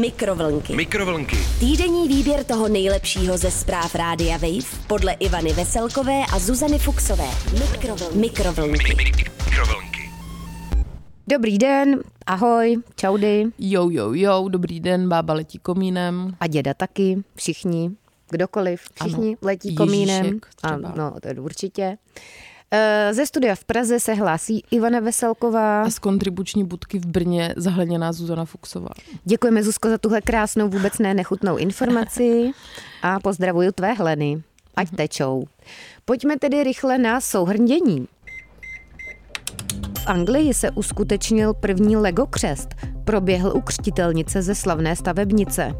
Mikrovlnky. Mikrovlnky. Týdenní výběr toho nejlepšího ze zpráv Rádia Wave podle Ivany Veselkové a Zuzany Fuxové. Mikrovlnky. Mikrovlnky. Mikrovlnky. Dobrý den, ahoj, čaudy Jo, jo, jo, dobrý den, bába letí komínem. a děda taky, všichni, kdokoliv, všichni Ano, letí Ježíšek komínem. A, třeba. no, to je určitě. Eh, Ze studia v Praze se hlásí Ivana Veselková. A z kontribuční budky v Brně zahleněná Zuzana Fuxová. Děkujeme, Zuzko, za tuhle krásnou, vůbec ne nechutnou informaci a pozdravuju tvé hleny. Ať tečou. Pojďme tedy rychle na souhrndění. V Anglii se uskutečnil první Lego křest. Proběhl u křtitelnice ze slavné stavebnice.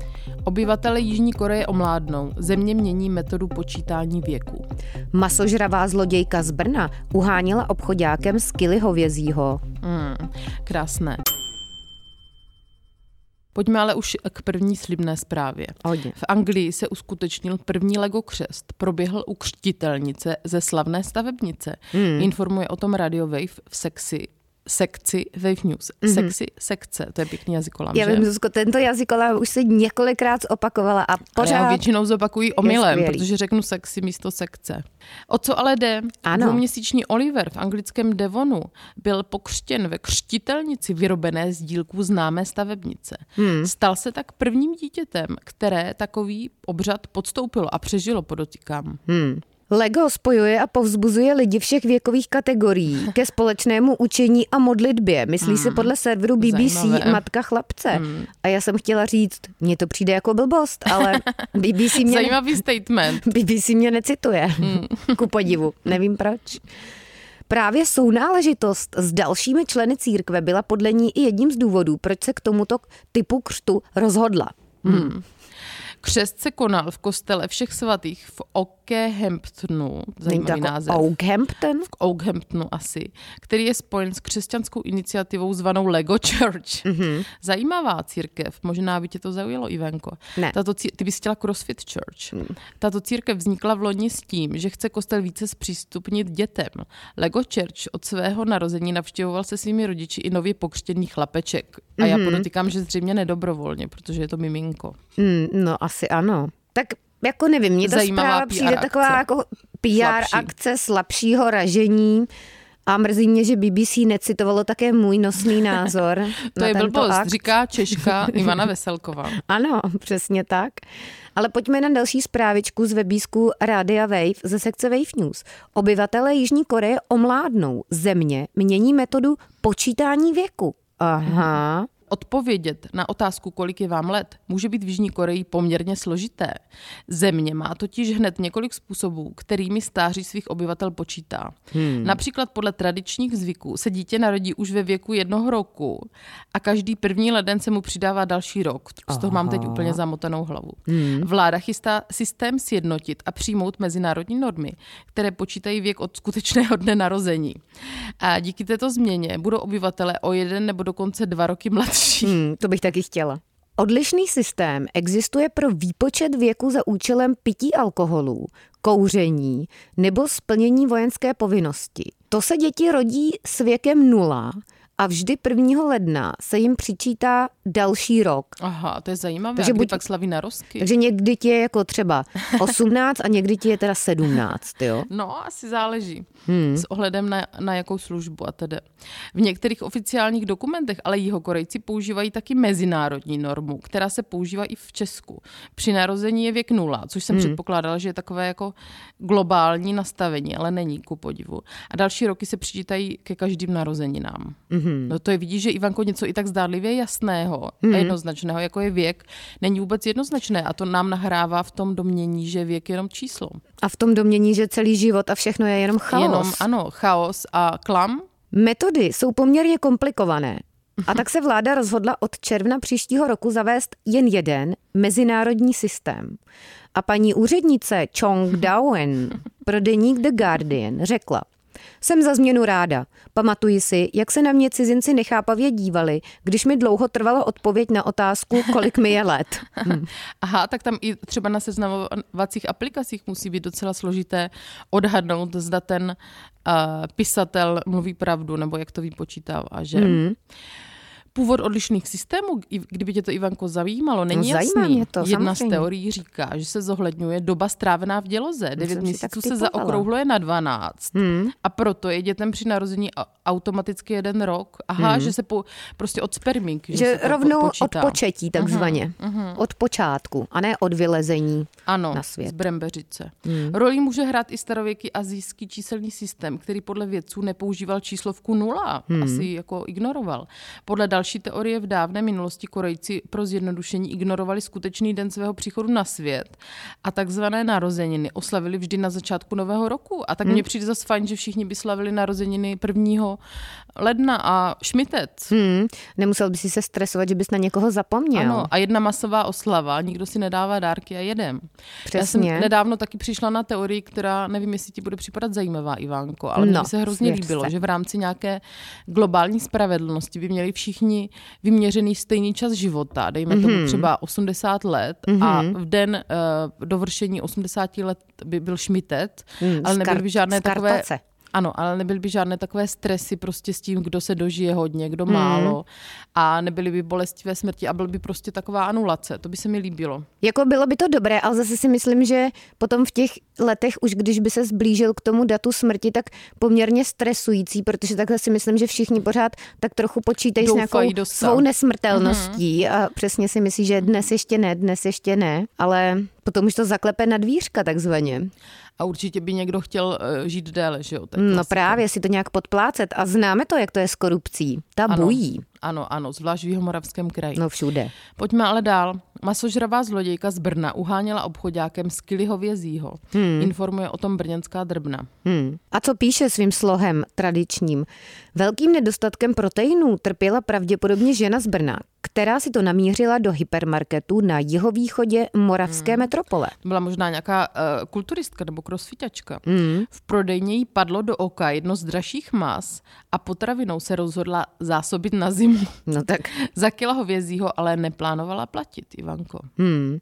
Obyvatele Jižní Koreje omládnou. Země mění metodu počítání věku. Masožravá zlodějka z Brna uháněla obchodákem z kily hovězího. Hmm, krásné. Pojďme ale už k první slibné zprávě. Hodně. V Anglii se uskutečnil první Lego křest. Proběhl u křtitelnice ze slavné stavebnice. Hmm. Informuje o tom Radio Wave v sexy sekci Wave News. Mm-hmm. Sexy sekce, to je pěkný jazykolám, Já že? vím, Zuzko, tento jazykolám už se několikrát opakovala a Ale já ho pořád... většinou zopakují omylem, protože řeknu sexy místo sekce. O co ale jde? Ano. Dvouměsíční Oliver v anglickém Devonu byl pokřtěn ve křtitelnici vyrobené z dílků známé stavebnice. Hmm. Stal se tak prvním dítětem, které takový obřad podstoupilo a přežilo, podotýkám. Hmm. Lego spojuje a povzbuzuje lidi všech věkových kategorií ke společnému učení a modlitbě. Myslí se podle serveru BBC Zajímavé. matka chlapce. A já jsem chtěla říct, mně to přijde jako blbost, ale BBC mě, Zajímavý statement. BBC mě necituje. Ku podivu. Nevím proč. Právě sounáležitost s dalšími členy církve byla podle ní i jedním z důvodů, proč se k tomuto typu křtu rozhodla. Křest se konal v kostele všech svatých v Okehamptonu, Není to zajímavý jako název. Oakhampton? v Oakhamptonu asi, který je spojen s křesťanskou iniciativou zvanou Lego Church. Mm-hmm. Zajímavá církev, možná by tě to zaujalo, Ivenko. Ne. Tato cí- ty bys chtěla CrossFit Church. Mm. Tato církev vznikla v loni s tím, že chce kostel více zpřístupnit dětem. Lego Church od svého narození navštěvoval se svými rodiči i nově pokřtěný chlapeček. A já podotýkám, že zřejmě nedobrovolně, protože je to miminko. Mm, no asi ano. Tak jako nevím, mně ta Zajímavá zpráva PR přijde taková akce. jako PR Slabší. akce slabšího ražení a mrzí mě, že BBC necitovalo také můj nosný názor To na je blbost, akt. říká Češka Ivana Veselková. Ano, přesně tak. Ale pojďme na další zprávičku z webísku Rádia Wave ze sekce Wave News. Obyvatele Jižní Koreje omládnou. Země mění metodu počítání věku. Aha. Odpovědět na otázku, kolik je vám let, může být v Jižní Koreji poměrně složité. Země má totiž hned několik způsobů, kterými stáří svých obyvatel počítá. Hmm. Například podle tradičních zvyků se dítě narodí už ve věku jednoho roku a každý první leden se mu přidává další rok. Z toho mám teď úplně zamotanou hlavu. Hmm. Vláda chystá systém sjednotit a přijmout mezinárodní normy, které počítají věk od skutečného dne narození. A díky této změně budou obyvatele o jeden nebo dokonce dva roky mladší. Hmm, to bych taky chtěla. Odlišný systém existuje pro výpočet věku za účelem pití alkoholu, kouření nebo splnění vojenské povinnosti. To se děti rodí s věkem nula a vždy 1. ledna se jim přičítá další rok. Aha, to je zajímavé. Takže buď- pak slaví narozky. Takže někdy ti je jako třeba 18 a někdy ti je teda 17, jo? No, asi záleží. Hmm. S ohledem na, na jakou službu a tedy. V některých oficiálních dokumentech ale jihokorejci používají taky mezinárodní normu, která se používá i v Česku. Při narození je věk nula, což jsem hmm. předpokládala, že je takové jako globální nastavení, ale není ku podivu. A další roky se přičítají ke každým narozeninám. Mm-hmm. No to je, vidíš, že Ivanko něco i tak zdánlivě jasného mm-hmm. a jednoznačného, jako je věk, není vůbec jednoznačné a to nám nahrává v tom domění, že věk je jenom číslo. A v tom domění, že celý život a všechno je jenom chaos. Jenom, ano, chaos a klam. Metody jsou poměrně komplikované. A tak se vláda rozhodla od června příštího roku zavést jen jeden mezinárodní systém. A paní úřednice Chong Dawen pro deník The Guardian řekla, jsem za změnu ráda. Pamatuji si, jak se na mě cizinci nechápavě dívali, když mi dlouho trvalo odpověď na otázku, kolik mi je let. Hm. Aha, tak tam i třeba na seznamovacích aplikacích musí být docela složité odhadnout, zda ten uh, pisatel mluví pravdu, nebo jak to vypočítává, že? Mm. Původ odlišných systémů, kdyby tě to Ivanko zajímalo, není no, jasný. Mě to, Jedna samozřejmě. z teorií říká, že se zohledňuje doba strávená v děloze. 9 měsíců se zaokrouhluje na 12 hmm. a proto je dětem při narození automaticky jeden rok. Aha, hmm. že se po, prostě od spermink. Že, že rovnou počítá. od početí takzvaně. Uh-huh, uh-huh. Od počátku a ne od vylezení ano, na svět. z brembeřice. Hmm. Roli může hrát i starověký azijský číselný systém, který podle vědců nepoužíval číslovku nula. Hmm. Asi jako ignoroval. Podle další teorie v dávné minulosti Korejci pro zjednodušení ignorovali skutečný den svého příchodu na svět a takzvané narozeniny oslavili vždy na začátku nového roku. A tak hmm. mně přijde zase fajn, že všichni by slavili narozeniny 1. ledna a šmitec. Hmm. Nemusel by si se stresovat, že bys na někoho zapomněl. Ano, a jedna masová oslava, nikdo si nedává dárky a jedem. Přesně. Já jsem nedávno taky přišla na teorii, která nevím, jestli ti bude připadat zajímavá, Ivánko, ale no, mně se hrozně líbilo, se. že v rámci nějaké globální spravedlnosti by měli všichni vyměřený stejný čas života, dejme mm-hmm. tomu mhm. třeba 80 let mm-hmm. a v den uh, dovršení 80 let by byl šmitet, mm, ale nebyly by žádné takové ano, ale nebyly by žádné takové stresy prostě s tím, kdo se dožije hodně, kdo mm. málo a nebyly by bolestivé smrti a byl by prostě taková anulace. To by se mi líbilo. Jako bylo by to dobré, ale zase si myslím, že potom v těch letech, už když by se zblížil k tomu datu smrti, tak poměrně stresující, protože takhle si myslím, že všichni pořád tak trochu počítají Doufají s nějakou dosa. svou nesmrtelností mm. a přesně si myslí, že dnes ještě ne, dnes ještě ne, ale potom už to zaklepe na dvířka takzvaně. A určitě by někdo chtěl uh, žít déle, že jo? No právě, si to nějak podplácet. A známe to, jak to je s korupcí. Ta ano, bují. Ano, ano, zvlášť v Jihomoravském kraji. No všude. Pojďme ale dál. Masožravá zlodějka z Brna uháněla obchodákem z Kilihovězího. Hmm. Informuje o tom brněnská drbna. Hmm. A co píše svým slohem tradičním? Velkým nedostatkem proteinů trpěla pravděpodobně žena z Brna, která si to namířila do hypermarketu na jihovýchodě moravské hmm. metropole. Byla možná nějaká uh, kulturistka nebo crossfitačka. Hmm. V prodejně jí padlo do oka jedno z dražších mas a potravinou se rozhodla zásobit na zimu. No tak. Za kila hovězího ale neplánovala platit, Ivanko. Hmm.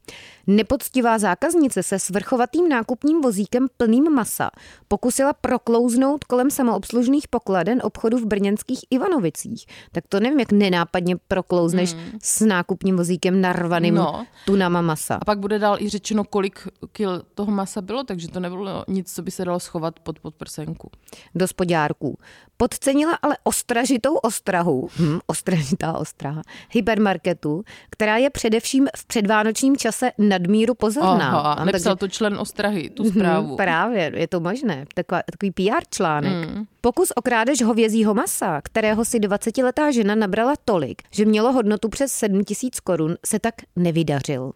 Nepoctivá zákaznice se svrchovatým nákupním vozíkem plným masa pokusila proklouznout kolem samoobslužných pokladen obchodu v brněnských Ivanovicích. Tak to nevím, jak nenápadně proklouzneš hmm. s nákupním vozíkem narvaným no. tunama masa. A pak bude dál i řečeno, kolik kil toho masa bylo, takže to nebylo nic, co by se dalo schovat pod podprsenku. Do spodárků. Podcenila ale ostražitou ostrahu, hm, ostražitá ostraha, hypermarketu, která je především v předvánočním čase nadmíru pozorná. Aha, nepsal takže... to člen ostrahy, tu mhm, zprávu. Právě, je to možné. Taková, takový PR článek. Mm. Pokus o krádež hovězího masa, kterého si 20-letá žena nabrala tolik, že mělo hodnotu přes 7 tisíc korun, se tak nevydařil.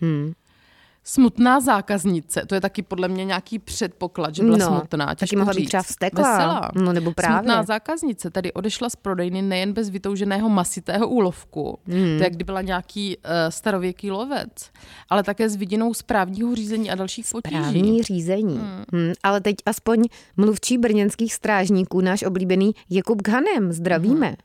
Hmm. Smutná zákaznice, to je taky podle mě nějaký předpoklad, že byla no, smutná. Taky mohla být třeba vsteklá. No nebo právě. Smutná zákaznice tady odešla z prodejny nejen bez vytouženého masitého úlovku, hmm. to jak kdy byla nějaký uh, starověký lovec, ale také s vidinou správního řízení a dalších potíží. Správní řízení. Hmm. Hmm, ale teď aspoň mluvčí brněnských strážníků, náš oblíbený Jakub Ghanem, zdravíme. Hmm.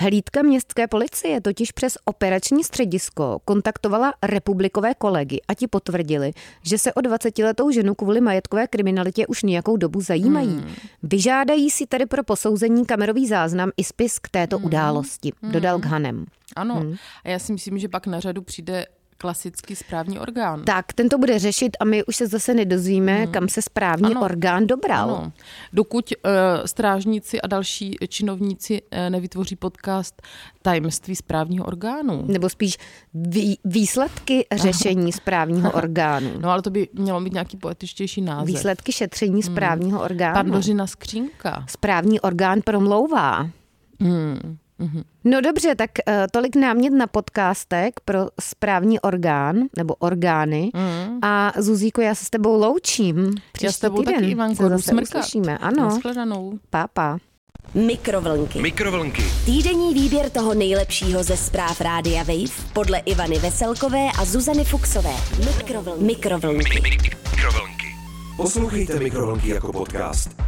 Hlídka městské policie totiž přes operační středisko kontaktovala republikové kolegy a ti potvrdili, že se o 20-letou ženu kvůli majetkové kriminalitě už nějakou dobu zajímají. Hmm. Vyžádají si tedy pro posouzení kamerový záznam i spis k této hmm. události, hmm. dodal Ghanem. Ano, hmm. a já si myslím, že pak na řadu přijde klasický správní orgán. Tak, ten to bude řešit a my už se zase nedozvíme, hmm. kam se správní ano. orgán dobral. Ano. Dokud uh, strážníci a další činovníci uh, nevytvoří podcast Tajemství správního orgánu. Nebo spíš vý, výsledky řešení správního orgánu. No ale to by mělo mít nějaký poetičtější název. Výsledky šetření hmm. správního hmm. orgánu. Pandořina skřínka. Správní orgán promlouvá. Hmm. Mm-hmm. No dobře, tak uh, tolik námět na podcastek pro správní orgán, nebo orgány. Mm. A Zuzíko, já se s tebou loučím. Příští já s tebou týden taky, Ivanko, zase uslyšíme. Ano. Nashledanou. Pápa. Mikrovlnky. Mikrovlnky. Týdenní výběr toho nejlepšího ze zpráv Rádia Wave podle Ivany Veselkové a Zuzany Fuxové. Mikrovlnky. Mikrovlnky. Mikrovlnky. Poslouchejte Mikrovlnky jako podcast.